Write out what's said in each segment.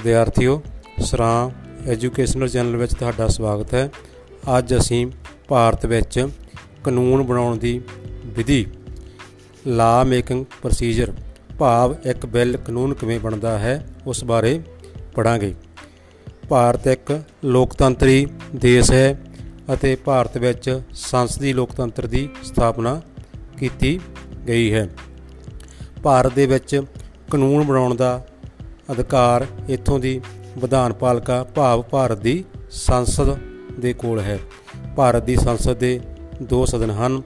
ਵਿਦਿਆਰਥੀਓ, ਸਰਾਂ educational channel ਵਿੱਚ ਤੁਹਾਡਾ ਸਵਾਗਤ ਹੈ। ਅੱਜ ਅਸੀਂ ਭਾਰਤ ਵਿੱਚ ਕਾਨੂੰਨ ਬਣਾਉਣ ਦੀ ਵਿਧੀ ਲਾ ਮੇਕਿੰਗ ਪ੍ਰੋਸੀਜਰ ਭਾਵ ਇੱਕ ਬਿੱਲ ਕਾਨੂੰਨ ਕਿਵੇਂ ਬਣਦਾ ਹੈ, ਉਸ ਬਾਰੇ ਪੜਾਂਗੇ ਭਾਰਤ ਇੱਕ ਲੋਕਤੰਤਰੀ ਦੇਸ਼ ਹੈ ਅਤੇ ਭਾਰਤ ਵਿੱਚ ਸੰਸਦੀ ਲੋਕਤੰਤਰ ਦੀ ਸਥਾਪਨਾ ਕੀਤੀ ਗਈ ਹੈ। ਭਾਰਤ ਦੇ ਵਿੱਚ ਕਾਨੂੰਨ ਬਣਾਉਣ ਦਾ ਅਧਿਕਾਰ ਇੱਥੋਂ ਦੀ ਵਿਧਾਨ ਪਾਲਿਕਾ ਭਾਵ ਭਾਰਤ ਦੀ ਸੰਸਦ ਦੇ ਕੋਲ ਹੈ। ਭਾਰਤ ਦੀ ਸੰਸਦ ਦੇ ਦੋ ਸਦਨ ਹਨ।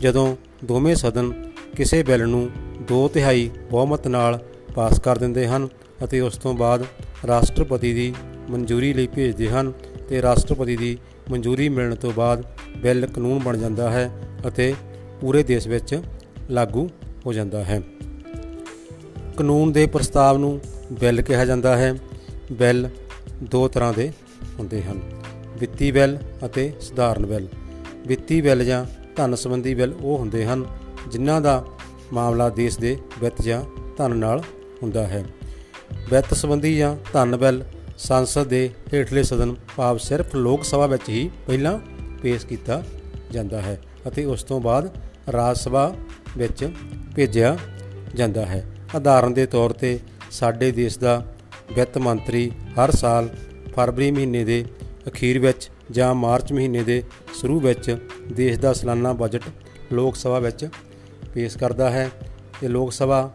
ਜਦੋਂ ਦੋਵੇਂ ਸਦਨ ਕਿਸੇ ਬਿੱਲ ਨੂੰ ਦੋ ਤਿਹਾਈ ਬਹੁਮਤ ਨਾਲ ਪਾਸ ਕਰ ਦਿੰਦੇ ਹਨ ਅਤੇ ਉਸ ਤੋਂ ਬਾਅਦ ਰਾਸ਼ਟਰਪਤੀ ਦੀ ਮਨਜ਼ੂਰੀ ਲਈ ਭੇਜਦੇ ਹਨ ਤੇ ਰਾਸ਼ਟਰਪਤੀ ਦੀ ਮਨਜ਼ੂਰੀ ਮਿਲਣ ਤੋਂ ਬਾਅਦ ਬਿੱਲ ਕਾਨੂੰਨ ਬਣ ਜਾਂਦਾ ਹੈ ਅਤੇ ਪੂਰੇ ਦੇਸ਼ ਵਿੱਚ ਲਾਗੂ ਹੋ ਜਾਂਦਾ ਹੈ। ਕਾਨੂੰਨ ਦੇ ਪ੍ਰਸਤਾਵ ਨੂੰ ਬਿੱਲ ਕਿਹਾ ਜਾਂਦਾ ਹੈ। ਬਿੱਲ ਦੋ ਤਰ੍ਹਾਂ ਦੇ ਹੁੰਦੇ ਹਨ। ਵਿੱਤੀ ਬਿੱਲ ਅਤੇ ਸਧਾਰਨ ਬਿੱਲ। ਵਿੱਤੀ ਬਿੱਲ ਜਾਂ ਧਨ ਸੰਬੰਧੀ ਬਿੱਲ ਉਹ ਹੁੰਦੇ ਹਨ ਜਿਨ੍ਹਾਂ ਦਾ ਮਾਮਲਾ ਦੇਸ਼ ਦੇ ਵਿੱਤ ਜਾਂ ਧਨ ਨਾਲ ਹੁੰਦਾ ਹੈ। ਵਿੱਤ ਸੰਬੰਧੀ ਜਾਂ ਧਨ ਬਿੱਲ ਸੰਸਦ ਦੇ ਹੇਠਲੇ ਸਦਨ ਭਾਵ ਸਿਰਫ ਲੋਕ ਸਭਾ ਵਿੱਚ ਹੀ ਪਹਿਲਾਂ ਪੇਸ਼ ਕੀਤਾ ਜਾਂਦਾ ਹੈ ਅਤੇ ਉਸ ਤੋਂ ਬਾਅਦ ਰਾਜ ਸਭਾ ਵਿੱਚ ਭੇਜਿਆ ਜਾਂਦਾ ਹੈ। ਉਦਾਹਰਨ ਦੇ ਤੌਰ ਤੇ ਸਾਡੇ ਦੇਸ਼ ਦਾ ਵਿੱਤ ਮੰਤਰੀ ਹਰ ਸਾਲ ਫਰਵਰੀ ਮਹੀਨੇ ਦੇ ਅਖੀਰ ਵਿੱਚ ਜਾਂ ਮਾਰਚ ਮਹੀਨੇ ਦੇ ਸ਼ੁਰੂ ਵਿੱਚ ਦੇਸ਼ ਦਾ ਸਾਲਾਨਾ ਬਜਟ ਲੋਕ ਸਭਾ ਵਿੱਚ ਪੇਸ਼ ਕਰਦਾ ਹੈ ਤੇ ਲੋਕ ਸਭਾ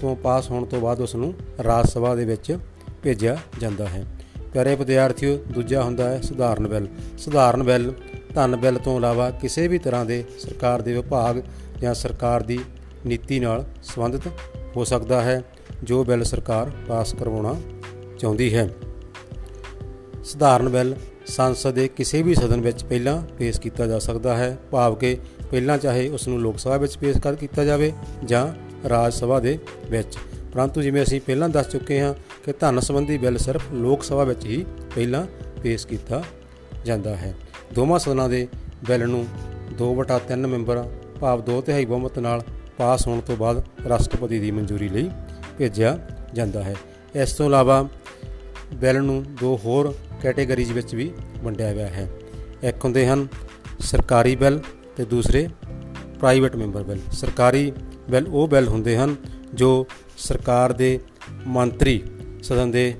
ਤੋਂ ਪਾਸ ਹੋਣ ਤੋਂ ਬਾਅਦ ਉਸ ਨੂੰ ਰਾਜ ਸਭਾ ਦੇ ਵਿੱਚ ਭੇਜਿਆ ਜਾਂਦਾ ਹੈ। ਪਿਆਰੇ ਵਿਦਿਆਰਥੀਓ, ਦੂਜਾ ਹੁੰਦਾ ਹੈ ਸਧਾਰਨ ਬਿੱਲ। ਸਧਾਰਨ ਬਿੱਲ ਧਨ ਬਿੱਲ ਤੋਂ ਇਲਾਵਾ ਕਿਸੇ ਵੀ ਤਰ੍ਹਾਂ ਦੇ ਸਰਕਾਰ ਦੇ ਵਿਭਾਗ ਜਾਂ ਸਰਕਾਰ ਦੀ ਨੀਤੀ ਨਾਲ ਸੰਬੰਧਿਤ ਹੋ ਸਕਦਾ ਹੈ। ਜੋ ਬਿੱਲ ਸਰਕਾਰ ਪਾਸ ਕਰਵਾਉਣਾ ਚਾਹੁੰਦੀ ਹੈ। ਸਧਾਰਨ ਬਿੱਲ ਸੰਸਦ ਦੇ ਕਿਸੇ ਵੀ ਸਦਨ ਵਿੱਚ ਪਹਿਲਾਂ ਪੇਸ਼ ਕੀਤਾ ਜਾ ਸਕਦਾ ਹੈ, ਭਾਵ ਕਿ ਪਹਿਲਾਂ ਚਾਹੇ ਉਸ ਨੂੰ ਲੋਕ ਸਭਾ ਵਿੱਚ ਪੇਸ਼ ਕਰ ਕੀਤਾ ਜਾਵੇ ਜਾਂ ਰਾਜ ਸਭਾ ਦੇ ਵਿੱਚ। ਪਰੰਤੂ ਜਿਵੇਂ ਅਸੀਂ ਪਹਿਲਾਂ ਦੱਸ ਚੁੱਕੇ ਹਾਂ ਕਿ ਧਨ ਸੰਬੰਧੀ ਬਿੱਲ ਸਿਰਫ ਲੋਕ ਸਭਾ ਵਿੱਚ ਹੀ ਪਹਿਲਾਂ ਪੇਸ਼ ਕੀਤਾ ਜਾਂਦਾ ਹੈ। ਦੋਵਾਂ ਸਦਨਾਂ ਦੇ ਬਿੱਲ ਨੂੰ 2/3 ਮੈਂਬਰ, ਭਾਵ 2 ਤਿਹਾਈ ਬਹੁਮਤ ਨਾਲ ਪਾਸ ਹੋਣ ਤੋਂ ਬਾਅਦ ਰਾਸ਼ਟਰਪਤੀ ਦੀ ਮਨਜ਼ੂਰੀ ਲਈ ਭੇਜਿਆ ਜਾਂਦਾ ਹੈ। ਇਸ ਤੋਂ ਇਲਾਵਾ ਬਿੱਲ ਨੂੰ ਦੋ ਹੋਰ ਕੈਟਾਗਰੀਜ਼ ਵਿੱਚ ਵੀ ਵੰਡਿਆ ਗਿਆ ਹੈ। ਇੱਕ ਹੁੰਦੇ ਹਨ ਸਰਕਾਰੀ ਬਿੱਲ ਤੇ ਦੂਸਰੇ ਪ੍ਰਾਈਵੇਟ ਮੈਂਬਰ ਬਿੱਲ। ਸਰਕਾਰੀ ਬਿੱਲ ਉਹ ਬਿੱਲ ਹੁੰਦੇ ਹਨ ਜੋ ਸਰਕਾਰ ਦੇ ਮੰਤਰੀ ਸਦਨ ਦੇ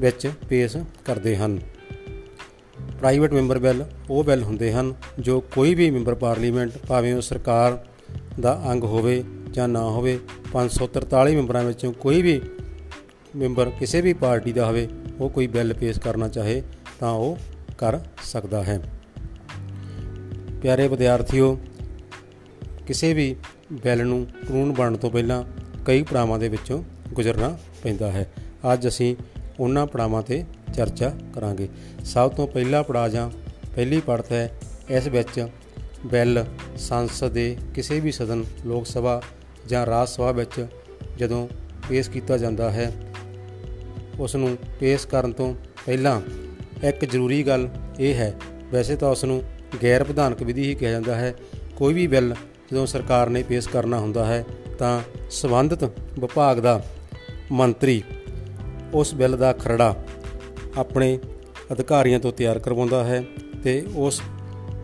ਵਿੱਚ ਪੇਸ਼ ਕਰਦੇ ਹਨ। ਪ੍ਰਾਈਵੇਟ ਮੈਂਬਰ ਬਿੱਲ ਉਹ ਬਿੱਲ ਹੁੰਦੇ ਹਨ ਜੋ ਕੋਈ ਵੀ ਮੈਂਬਰ ਪਾਰਲੀਮੈਂਟ ਭਾਵੇਂ ਉਹ ਸਰਕਾਰ ਦਾ ਅੰਗ ਹੋਵੇ ਜਾਂ ਨਾ ਹੋਵੇ 543 ਮੈਂਬਰਾਂ ਵਿੱਚੋਂ ਕੋਈ ਵੀ ਮੈਂਬਰ ਕਿਸੇ ਵੀ ਪਾਰਟੀ ਦਾ ਹੋਵੇ, ਉਹ ਕੋਈ ਬਿੱਲ ਪੇਸ਼ ਕਰਨਾ ਚਾਹੇ ਤਾਂ ਉਹ ਕਰ ਸਕਦਾ ਹੈ। ਪਿਆਰੇ ਵਿਦਿਆਰਥੀਓ, ਕਿਸੇ ਵੀ ਬਿੱਲ ਨੂੰ ਕਾਨੂੰਨ ਬਣਨ ਤੋਂ ਪਹਿਲਾਂ ਕਈ ਪੜਾਵਾਂ ਦੇ ਵਿੱਚੋਂ ਗੁਜ਼ਰਨਾ ਪੈਂਦਾ ਹੈ। ਅੱਜ ਅਸੀਂ ਉਹਨਾਂ ਪੜਾਵਾਂ ਤੇ ਚਰਚਾ ਕਰਾਂਗੇ। ਸਭ ਤੋਂ ਪਹਿਲਾ ਪੜਾ ਜਾਂ ਪਹਿਲੀ ਪੜਤ ਹੈ, ਇਸ ਵਿੱਚ ਬਿੱਲ ਸੰਸਦ ਦੇ ਕਿਸੇ ਵੀ ਸਦਨ, ਲੋਕ ਸਭਾ ਜਾਂ ਰਾਜ ਸਭਾ ਵਿੱਚ ਜਦੋਂ ਪੇਸ਼ ਕੀਤਾ ਜਾਂਦਾ ਹੈ ਉਸ ਨੂੰ ਪੇਸ਼ ਕਰਨ ਤੋਂ ਪਹਿਲਾਂ ਇੱਕ ਜ਼ਰੂਰੀ ਗੱਲ ਇਹ ਹੈ, ਵੈਸੇ ਤਾਂ ਉਸ ਨੂੰ ਗੈਰ ਵਿਧਾਨਕ ਵਿਧੀ ਹੀ ਕਿਹਾ ਜਾਂਦਾ ਹੈ, ਕੋਈ ਵੀ ਬਿੱਲ ਜਦੋਂ ਸਰਕਾਰ ਨੇ ਪੇਸ਼ ਕਰਨਾ ਹੁੰਦਾ ਹੈ, ਤਾਂ ਸਬੰਧਤ ਵਿਭਾਗ ਦਾ ਮੰਤਰੀ ਉਸ ਬਿੱਲ ਦਾ ਖਰੜਾ ਆਪਣੇ ਅਧਿਕਾਰੀਆਂ ਤੋਂ ਤਿਆਰ ਕਰਵਾਉਂਦਾ ਹੈ ਤੇ ਉਸ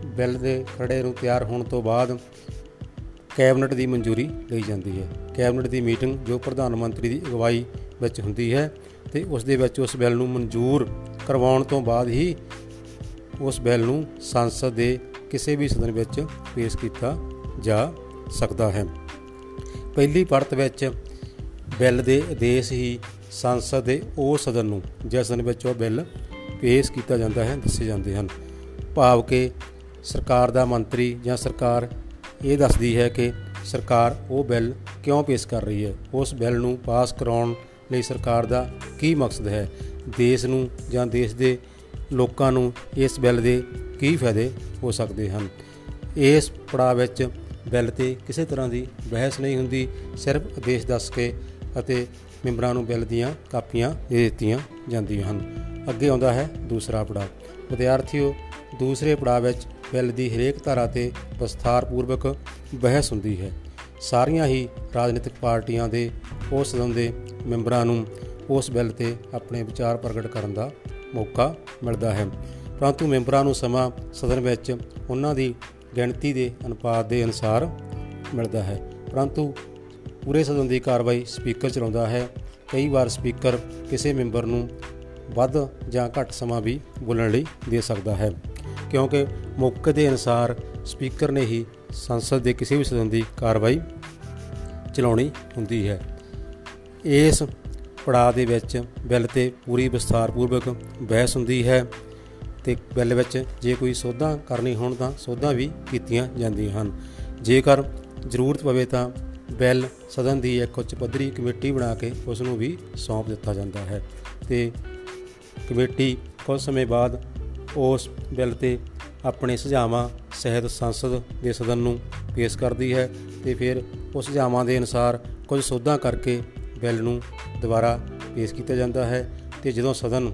ਬਿੱਲ ਦੇ ਖਰੜੇ ਨੂੰ ਤਿਆਰ ਹੋਣ ਤੋਂ ਬਾਅਦ ਕੈਬਨਿਟ ਦੀ ਮਨਜ਼ੂਰੀ ਲਈ ਜਾਂਦੀ ਹੈ। ਕੈਬਨਿਟ ਦੀ ਮੀਟਿੰਗ ਜੋ ਪ੍ਰਧਾਨ ਮੰਤਰੀ ਦੀ ਅਗਵਾਈ ਵਿੱਚ ਹੁੰਦੀ ਹੈ ਤੇ ਉਸ ਦੇ ਵਿੱਚ ਉਸ ਬਿੱਲ ਨੂੰ ਮਨਜ਼ੂਰ ਕਰਵਾਉਣ ਤੋਂ ਬਾਅਦ ਹੀ ਉਸ ਬਿੱਲ ਨੂੰ ਸੰਸਦ ਦੇ ਕਿਸੇ ਵੀ ਸਦਨ ਵਿੱਚ ਪੇਸ਼ ਕੀਤਾ ਜਾ ਸਕਦਾ ਹੈ। ਪਹਿਲੀ ਪੜਤ ਵਿੱਚ ਬਿੱਲ ਦੇ ਆਦੇਸ਼ ਹੀ ਸੰਸਦ ਦੇ ਉਹ ਸਦਨ ਨੂੰ ਜਿਸ ਸਦਨ ਵਿੱਚ ਉਹ ਬਿੱਲ ਪੇਸ਼ ਕੀਤਾ ਜਾਂਦਾ ਹੈ, ਦੱਸੇ ਜਾਂਦੇ ਹਨ। ਭਾਵ ਕਿ ਸਰਕਾਰ ਦਾ ਮੰਤਰੀ ਜਾਂ ਸਰਕਾਰ ਇਹ ਦੱਸਦੀ ਹੈ ਕਿ ਸਰਕਾਰ ਉਹ ਬਿੱਲ ਕਿਉਂ ਪੇਸ਼ ਕਰ ਰਹੀ ਹੈ? ਉਸ ਬਿੱਲ ਨੂੰ ਪਾਸ ਕਰਾਉਣ ਲਈ ਸਰਕਾਰ ਦਾ ਕੀ ਮਕਸਦ ਹੈ? ਦੇਸ਼ ਨੂੰ ਜਾਂ ਦੇਸ਼ ਦੇ ਲੋਕਾਂ ਨੂੰ ਇਸ ਬਿੱਲ ਦੇ ਕੀ ਫਾਇਦੇ ਹੋ ਸਕਦੇ ਹਨ? ਇਸ ਪੜਾਅ ਵਿੱਚ ਬਿੱਲ ਤੇ ਕਿਸੇ ਤਰ੍ਹਾਂ ਦੀ ਬਹਿਸ ਨਹੀਂ ਹੁੰਦੀ, ਸਿਰਫ ਆਦੇਸ਼ ਦੱਸ ਕੇ ਅਤੇ ਮੈਂਬਰਾਂ ਨੂੰ ਬਿੱਲ ਦੀਆਂ ਕਾਪੀਆਂ ਦੇ ਦਿੱਤੀਆਂ ਜਾਂਦੀਆਂ ਹਨ। ਅੱਗੇ ਆਉਂਦਾ ਹੈ ਦੂਸਰਾ ਪੜਾਅ। ਵਿਦਿਆਰਥੀਓ, ਦੂਸਰੇ ਪੜਾਅ ਵਿੱਚ ਬਿੱਲ ਦੀ ਹਰੇਕ ਧਾਰਾ ਤੇ ਵਿਸਥਾਰਪੂਰਵਕ ਬਹਿਸ ਹੁੰਦੀ ਹੈ। ਸਾਰੀਆਂ ਹੀ ਰਾਜਨੀਤਿਕ ਪਾਰਟੀਆਂ ਦੇ ਉਸ ਸਦਨ ਦੇ ਮੈਂਬਰਾਂ ਨੂੰ ਉਸ ਬਿੱਲ ਤੇ ਆਪਣੇ ਵਿਚਾਰ ਪ੍ਰਗਟ ਕਰਨ ਦਾ ਮੌਕਾ ਮਿਲਦਾ ਹੈ। ਪਰੰਤੂ ਮੈਂਬਰਾਂ ਨੂੰ ਸਮਾਂ ਸਦਨ ਵਿੱਚ ਉਹਨਾਂ ਦੀ ਗਿਣਤੀ ਦੇ ਅਨੁਪਾਤ ਦੇ ਅਨੁਸਾਰ ਮਿਲਦਾ ਹੈ। ਪਰੰਤੂ ਪੂਰੇ ਸਦਨ ਦੀ ਕਾਰਵਾਈ ਸਪੀਕਰ ਚਲਾਉਂਦਾ ਹੈ। ਕਈ ਵਾਰ ਸਪੀਕਰ ਕਿਸੇ ਮੈਂਬਰ ਨੂੰ ਵੱਧ ਜਾਂ ਘੱਟ ਸਮਾਂ ਵੀ ਬੋਲਣ ਲਈ ਦੇ ਸਕਦਾ ਹੈ। ਕਿਉਂਕਿ ਮੌਕੇ ਦੇ ਅਨੁਸਾਰ ਸਪੀਕਰ ਨੇ ਹੀ ਸੰਸਦ ਦੇ ਕਿਸੇ ਵੀ ਸਦਨ ਦੀ ਕਾਰਵਾਈ ਚਲਾਉਣੀ ਹੁੰਦੀ ਹੈ। ਇਸ ਪੜਾਅ ਦੇ ਵਿੱਚ ਬਿੱਲ ਤੇ ਪੂਰੀ ਵਿਸਥਾਰਪੂਰਵਕ ਬਹਿਸ ਹੁੰਦੀ ਹੈ ਤੇ ਬਿੱਲ ਵਿੱਚ ਜੇ ਕੋਈ ਸੋਧਾਂ ਕਰਨੀ ਹੋਣ ਤਾਂ ਸੋਧਾਂ ਵੀ ਕੀਤੀਆਂ ਜਾਂਦੀਆਂ ਹਨ। ਜੇਕਰ ਜ਼ਰੂਰਤ ਪਵੇ ਤਾਂ ਬਿੱਲ ਸਦਨ ਦੀ ਇੱਕ ਉੱਚ ਪੱਧਰੀ ਕਮੇਟੀ ਬਣਾ ਕੇ ਉਸ ਨੂੰ ਵੀ ਸੌਂਪ ਦਿੱਤਾ ਜਾਂਦਾ ਹੈ ਤੇ ਕਮੇਟੀ ਕੁਝ ਸਮੇਂ ਬਾਅਦ ਉਸ ਬਿੱਲ ਤੇ ਆਪਣੇ ਸੁਝਾਵਾਂ ਸਹਿਤ ਸੰਸਦ ਦੇ ਸਦਨ ਨੂੰ ਪੇਸ਼ ਕਰਦੀ ਹੈ ਤੇ ਫਿਰ ਉਸ ਸੁਝਾਵਾਂ ਦੇ ਅਨੁਸਾਰ ਕੁਝ ਸੋਧਾਂ ਕਰਕੇ ਬਿੱਲ ਨੂੰ ਦੁਬਾਰਾ ਪੇਸ਼ ਕੀਤਾ ਜਾਂਦਾ ਹੈ ਤੇ ਜਦੋਂ ਸਦਨ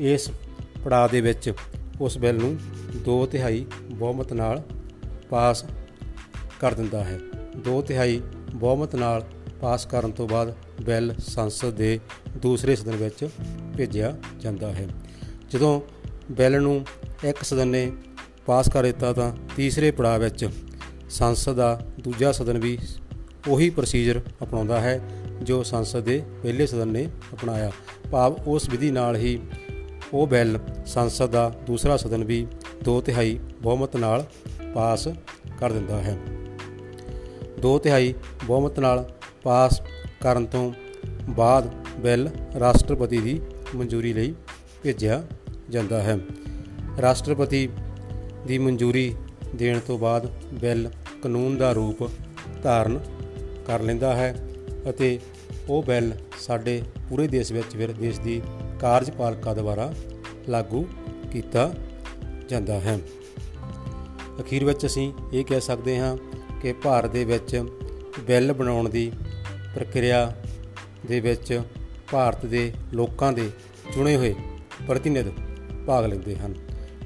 ਇਸ ਪੜਾਅ ਦੇ ਵਿੱਚ ਉਸ ਬਿੱਲ ਨੂੰ 2 ਤਿਹਾਈ ਬਹੁਮਤ ਨਾਲ ਪਾਸ ਕਰ ਦਿੰਦਾ ਹੈ। 2 ਤਿਹਾਈ ਬਹੁਮਤ ਨਾਲ ਪਾਸ ਕਰਨ ਤੋਂ ਬਾਅਦ ਬਿੱਲ ਸੰਸਦ ਦੇ ਦੂਸਰੇ ਸਦਨ ਵਿੱਚ ਭੇਜਿਆ ਜਾਂਦਾ ਹੈ। ਜਦੋਂ ਬਿੱਲ ਨੂੰ ਇੱਕ ਸਦਨ ਨੇ ਪਾਸ ਕਰ ਦਿੱਤਾ ਤਾਂ ਤੀਸਰੇ ਪੜਾਅ ਵਿੱਚ ਸੰਸਦ ਦਾ ਦੂਜਾ ਸਦਨ ਵੀ ਉਹੀ ਪ੍ਰੋਸੀਜਰ ਅਪਣਾਉਂਦਾ ਹੈ ਜੋ ਸੰਸਦ ਦੇ ਪਹਿਲੇ ਸਦਨ ਨੇ ਅਪਣਾਇਆ। ਭਾਵ ਉਸ ਵਿਧੀ ਨਾਲ ਹੀ ਉਹ ਬਿੱਲ ਸੰਸਦ ਦਾ ਦੂਸਰਾ ਸਦਨ ਵੀ 2 ਤਿਹਾਈ ਬਹੁਮਤ ਨਾਲ ਪਾਸ ਕਰ ਦਿੰਦਾ ਹੈ। 2 ਤਿਹਾਈ ਬਹੁਮਤ ਨਾਲ ਪਾਸ ਕਰਨ ਤੋਂ ਬਾਅਦ ਬਿੱਲ ਰਾਸ਼ਟਰਪਤੀ ਦੀ ਮਨਜ਼ੂਰੀ ਲਈ ਭੇਜਿਆ ਜਾਂਦਾ ਹੈ। ਰਾਸ਼ਟਰਪਤੀ ਦੀ ਮਨਜ਼ੂਰੀ ਦੇਣ ਤੋਂ ਬਾਅਦ ਬਿੱਲ ਕਾਨੂੰਨ ਦਾ ਰੂਪ ਧਾਰਨ ਕਰ ਲੈਂਦਾ ਹੈ ਅਤੇ ਉਹ ਬਿੱਲ ਸਾਡੇ ਪੂਰੇ ਦੇਸ਼ ਵਿੱਚ ਫਿਰ ਦੇਸ਼ ਦੀ ਕਾਰਜਪਾਲਿਕਾ ਦੁਆਰਾ ਲਾਗੂ ਕੀਤਾ ਜਾਂਦਾ ਹੈ। ਅਖੀਰ ਵਿੱਚ ਅਸੀਂ ਇਹ ਕਹਿ ਸਕਦੇ ਹਾਂ ਕਿ ਭਾਰਤ ਦੇ ਵਿੱਚ ਬਿੱਲ ਬਣਾਉਣ ਦੀ ਪ੍ਰਕਿਰਿਆ ਦੇ ਵਿੱਚ ਭਾਰਤ ਦੇ ਲੋਕਾਂ ਦੇ ਚੁਣੇ ਹੋਏ ਪ੍ਰਤੀਨਿਧ ਭਾਗ ਲੈਂਦੇ ਹਨ।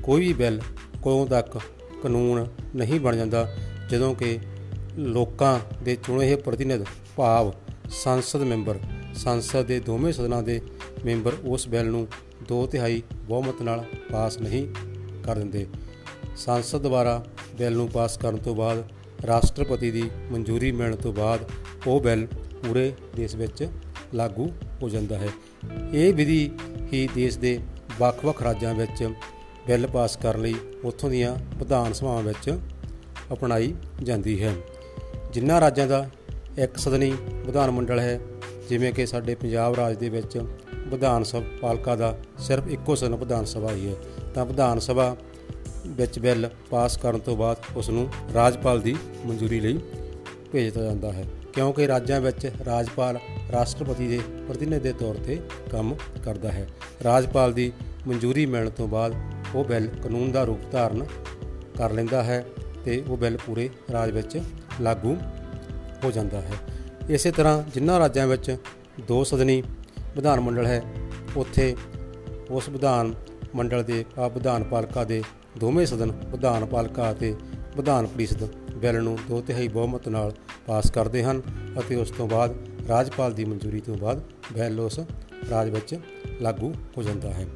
ਕੋਈ ਵੀ ਬਿੱਲ ਕੋਲੋਂ ਤੱਕ ਕਾਨੂੰਨ ਨਹੀਂ ਬਣ ਜਾਂਦਾ, ਜਦੋਂ ਕਿ ਲੋਕਾਂ ਦੇ ਚੁਣੇ ਹੋਏ ਪ੍ਰਤੀਨਿਧ ਭਾਵ ਸੰਸਦ ਮੈਂਬਰ, ਸੰਸਦ ਦੇ ਦੋਵੇਂ ਸਦਨਾਂ ਦੇ ਮੈਂਬਰ ਉਸ ਬਿੱਲ ਨੂੰ ਦੋ ਤਿਹਾਈ ਬਹੁਮਤ ਨਾਲ ਪਾਸ ਨਹੀਂ ਕਰ ਦਿੰਦੇ। ਸੰਸਦ ਦੁਆਰਾ ਬਿੱਲ ਨੂੰ ਪਾਸ ਕਰਨ ਤੋਂ ਬਾਅਦ ਰਾਸ਼ਟਰਪਤੀ ਦੀ ਮਨਜ਼ੂਰੀ ਮਿਲਣ ਤੋਂ ਬਾਅਦ ਉਹ ਬਿੱਲ ਪੂਰੇ ਦੇਸ਼ ਵਿੱਚ ਲਾਗੂ ਹੋ ਜਾਂਦਾ ਹੈ। ਇਹ ਵਿਧੀ ਹੀ ਦੇਸ਼ ਦੇ ਵੱਖ-ਵੱਖ ਰਾਜਾਂ ਵਿੱਚ ਬਿੱਲ ਪਾਸ ਕਰਨ ਲਈ ਉੱਥੋਂ ਦੀਆਂ ਵਿਧਾਨ ਸਭਾਵਾਂ ਵਿੱਚ ਅਪਣਾਈ ਜਾਂਦੀ ਹੈ। ਜਿਨ੍ਹਾਂ ਰਾਜਾਂ ਦਾ ਇੱਕ ਸਦਨੀ ਵਿਧਾਨ ਮੰਡਲ ਹੈ, ਜਿਵੇਂ ਕਿ ਸਾਡੇ ਪੰਜਾਬ ਰਾਜ ਦੇ ਵਿੱਚ ਵਿਧਾਨ ਸਭਾ ਪਾਲਕਾ ਦਾ ਸਿਰਫ ਇੱਕੋ ਸਦਨ ਵਿਧਾਨ ਸਭਾ ਹੀ ਹੈ, ਤਾਂ ਵਿਧਾਨ ਸਭਾ ਵਿੱਚ ਬਿੱਲ ਪਾਸ ਕਰਨ ਤੋਂ ਬਾਅਦ ਉਸ ਨੂੰ ਰਾਜਪਾਲ ਦੀ ਮਨਜ਼ੂਰੀ ਲਈ ਭੇਜ ਦਿੱਤਾ ਜਾਂਦਾ ਹੈ, ਕਿਉਂਕਿ ਰਾਜਾਂ ਵਿੱਚ ਰਾਜਪਾਲ ਰਾਸ਼ਟਰਪਤੀ ਦੇ ਪ੍ਰਤੀਨਿਧ ਦੇ ਤੌਰ ਤੇ ਕੰਮ ਕਰਦਾ ਹੈ। ਰਾਜਪਾਲ ਦੀ ਮਨਜ਼ੂਰੀ ਮਿਲਣ ਤੋਂ ਬਾਅਦ ਉਹ ਬਿੱਲ ਕਾਨੂੰਨ ਦਾ ਰੂਪ ਧਾਰਨ ਕਰ ਲੈਂਦਾ ਹੈ ਤੇ ਉਹ ਬਿੱਲ ਪੂਰੇ ਰਾਜ ਵਿੱਚ ਲਾਗੂ ਹੋ ਜਾਂਦਾ ਹੈ। ਇਸੇ ਤਰ੍ਹਾਂ ਜਿਨ੍ਹਾਂ ਰਾਜਾਂ ਵਿੱਚ ਦੋ ਸਦਨੀ ਵਿਧਾਨ ਮੰਡਲ ਹੈ, ਉੱਥੇ ਉਸ ਵਿਧਾਨ ਮੰਡਲ ਦੇ ਆ ਵਿਧਾਨ ਪਾਲਿਕਾ ਦੇ ਦੋਵੇਂ ਸਦਨ, ਵਿਧਾਨ ਪਾਲਿਕਾ ਅਤੇ ਵਿਧਾਨ ਪਰਿਸ਼ਦ ਬਿੱਲ ਨੂੰ ਦੋ ਤਿਹਾਈ ਬਹੁਮਤ ਨਾਲ ਪਾਸ ਕਰਦੇ ਹਨ ਅਤੇ ਉਸ ਤੋਂ ਬਾਅਦ ਰਾਜਪਾਲ ਦੀ ਮਨਜ਼ੂਰੀ ਤੋਂ ਬਾਅਦ ਬਿੱਲ ਉਸ ਰਾਜ ਵਿੱਚ ਲਾਗੂ ਹੋ ਜਾਂਦਾ ਹੈ।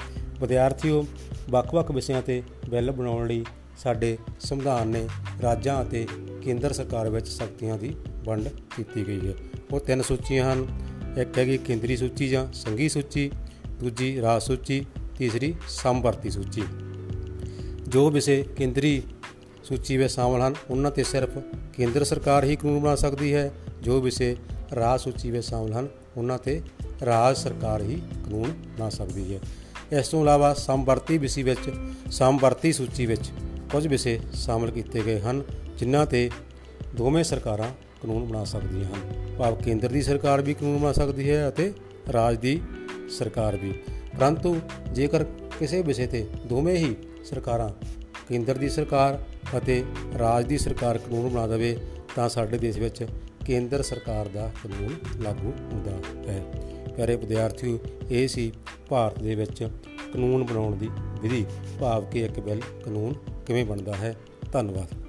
ਵਿਦਿਆਰਥੀਓ, ਵੱਖ-ਵੱਖ ਵਿਸ਼ਿਆਂ ਤੇ ਬਿੱਲ ਬਣਾਉਣ ਲਈ ਸਾਡੇ ਸੰਵਿਧਾਨ ਨੇ ਰਾਜਾਂ ਅਤੇ ਕੇਂਦਰ ਸਰਕਾਰ ਵਿੱਚ ਸ਼ਕਤੀਆਂ ਦੀ ਵੰਡ ਕੀਤੀ ਗਈ ਹੈ। ਉਹ ਤਿੰਨ ਸੂਚੀਆਂ ਹਨ। ਇੱਕ ਹੈਗੀ ਕੇਂਦਰੀ ਸੂਚੀ ਜਾਂ ਸੰਘੀ ਸੂਚੀ, ਦੂਜੀ ਰਾਜ ਸੂਚੀ, ਤੀਸਰੀ ਸਮਵਰਤੀ ਸੂਚੀ। ਜੋ ਵਿਸ਼ੇ ਕੇਂਦਰੀ ਸੂਚੀ ਵਿੱਚ ਸ਼ਾਮਲ ਹਨ, ਉਹਨਾਂ ਤੇ ਸਿਰਫ ਕੇਂਦਰ ਸਰਕਾਰ ਹੀ ਕਾਨੂੰਨ ਬਣਾ ਸਕਦੀ ਹੈ। ਜੋ ਵਿਸ਼ੇ ਰਾਜ ਸੂਚੀ ਵਿੱਚ ਸ਼ਾਮਲ ਹਨ, ਉਹਨਾਂ ਤੇ ਰਾਜ ਸਰਕਾਰ ਹੀ ਕਾਨੂੰਨ ਬਣਾ ਸਕਦੀ ਹੈ। ਇਸ ਤੋਂ ਇਲਾਵਾ ਸਮਵਰਤੀ ਵਿਸ਼ੇ ਵਿੱਚ ਸਮਵਰਤੀ ਸੂਚੀ ਵਿੱਚ ਕੁਝ ਵਿਸ਼ੇ ਸ਼ਾਮਲ ਕੀਤੇ ਗਏ ਹਨ, ਜਿਨ੍ਹਾਂ ਤੇ ਦੋਵੇਂ ਸਰਕਾਰਾਂ ਕਾਨੂੰਨ ਬਣਾ ਸਕਦੀਆਂ ਹਨ। ਭਾਵ ਕੇਂਦਰ ਦੀ ਸਰਕਾਰ ਵੀ ਕਾਨੂੰਨ ਬਣਾ ਸਕਦੀ ਹੈ ਅਤੇ ਰਾਜ ਦੀ ਸਰਕਾਰ ਵੀ। ਪਰੰਤੂ ਜੇਕਰ ਕਿਸੇ ਵਿਸ਼ੇ ਤੇ ਦੋਵੇਂ ਹੀ ਸਰਕਾਰਾਂ ਕੇਂਦਰ ਦੀ ਸਰਕਾਰ ਅਤੇ ਰਾਜ ਦੀ ਸਰਕਾਰ ਕਾਨੂੰਨ ਬਣਾ ਦੇਵੇ, ਤਾਂ ਸਾਡੇ ਦੇਸ਼ ਵਿੱਚ ਕੇਂਦਰ ਸਰਕਾਰ ਦਾ ਕਾਨੂੰਨ ਲਾਗੂ ਹੁੰਦਾ ਹੈ। ਪਿਆਰੇ ਵਿਦਿਆਰਥੀਓ, ਇਹ ਸੀ ਭਾਰਤ ਦੇ ਵਿੱਚ ਕਾਨੂੰਨ ਬਣਾਉਣ ਦੀ ਵਿਧੀ। ਭਾਵ ਕਿ ਇੱਕ ਬਿੱਲ ਕਾਨੂੰਨ ਕਿਵੇਂ ਬਣਦਾ ਹੈ? ਧੰਨਵਾਦ।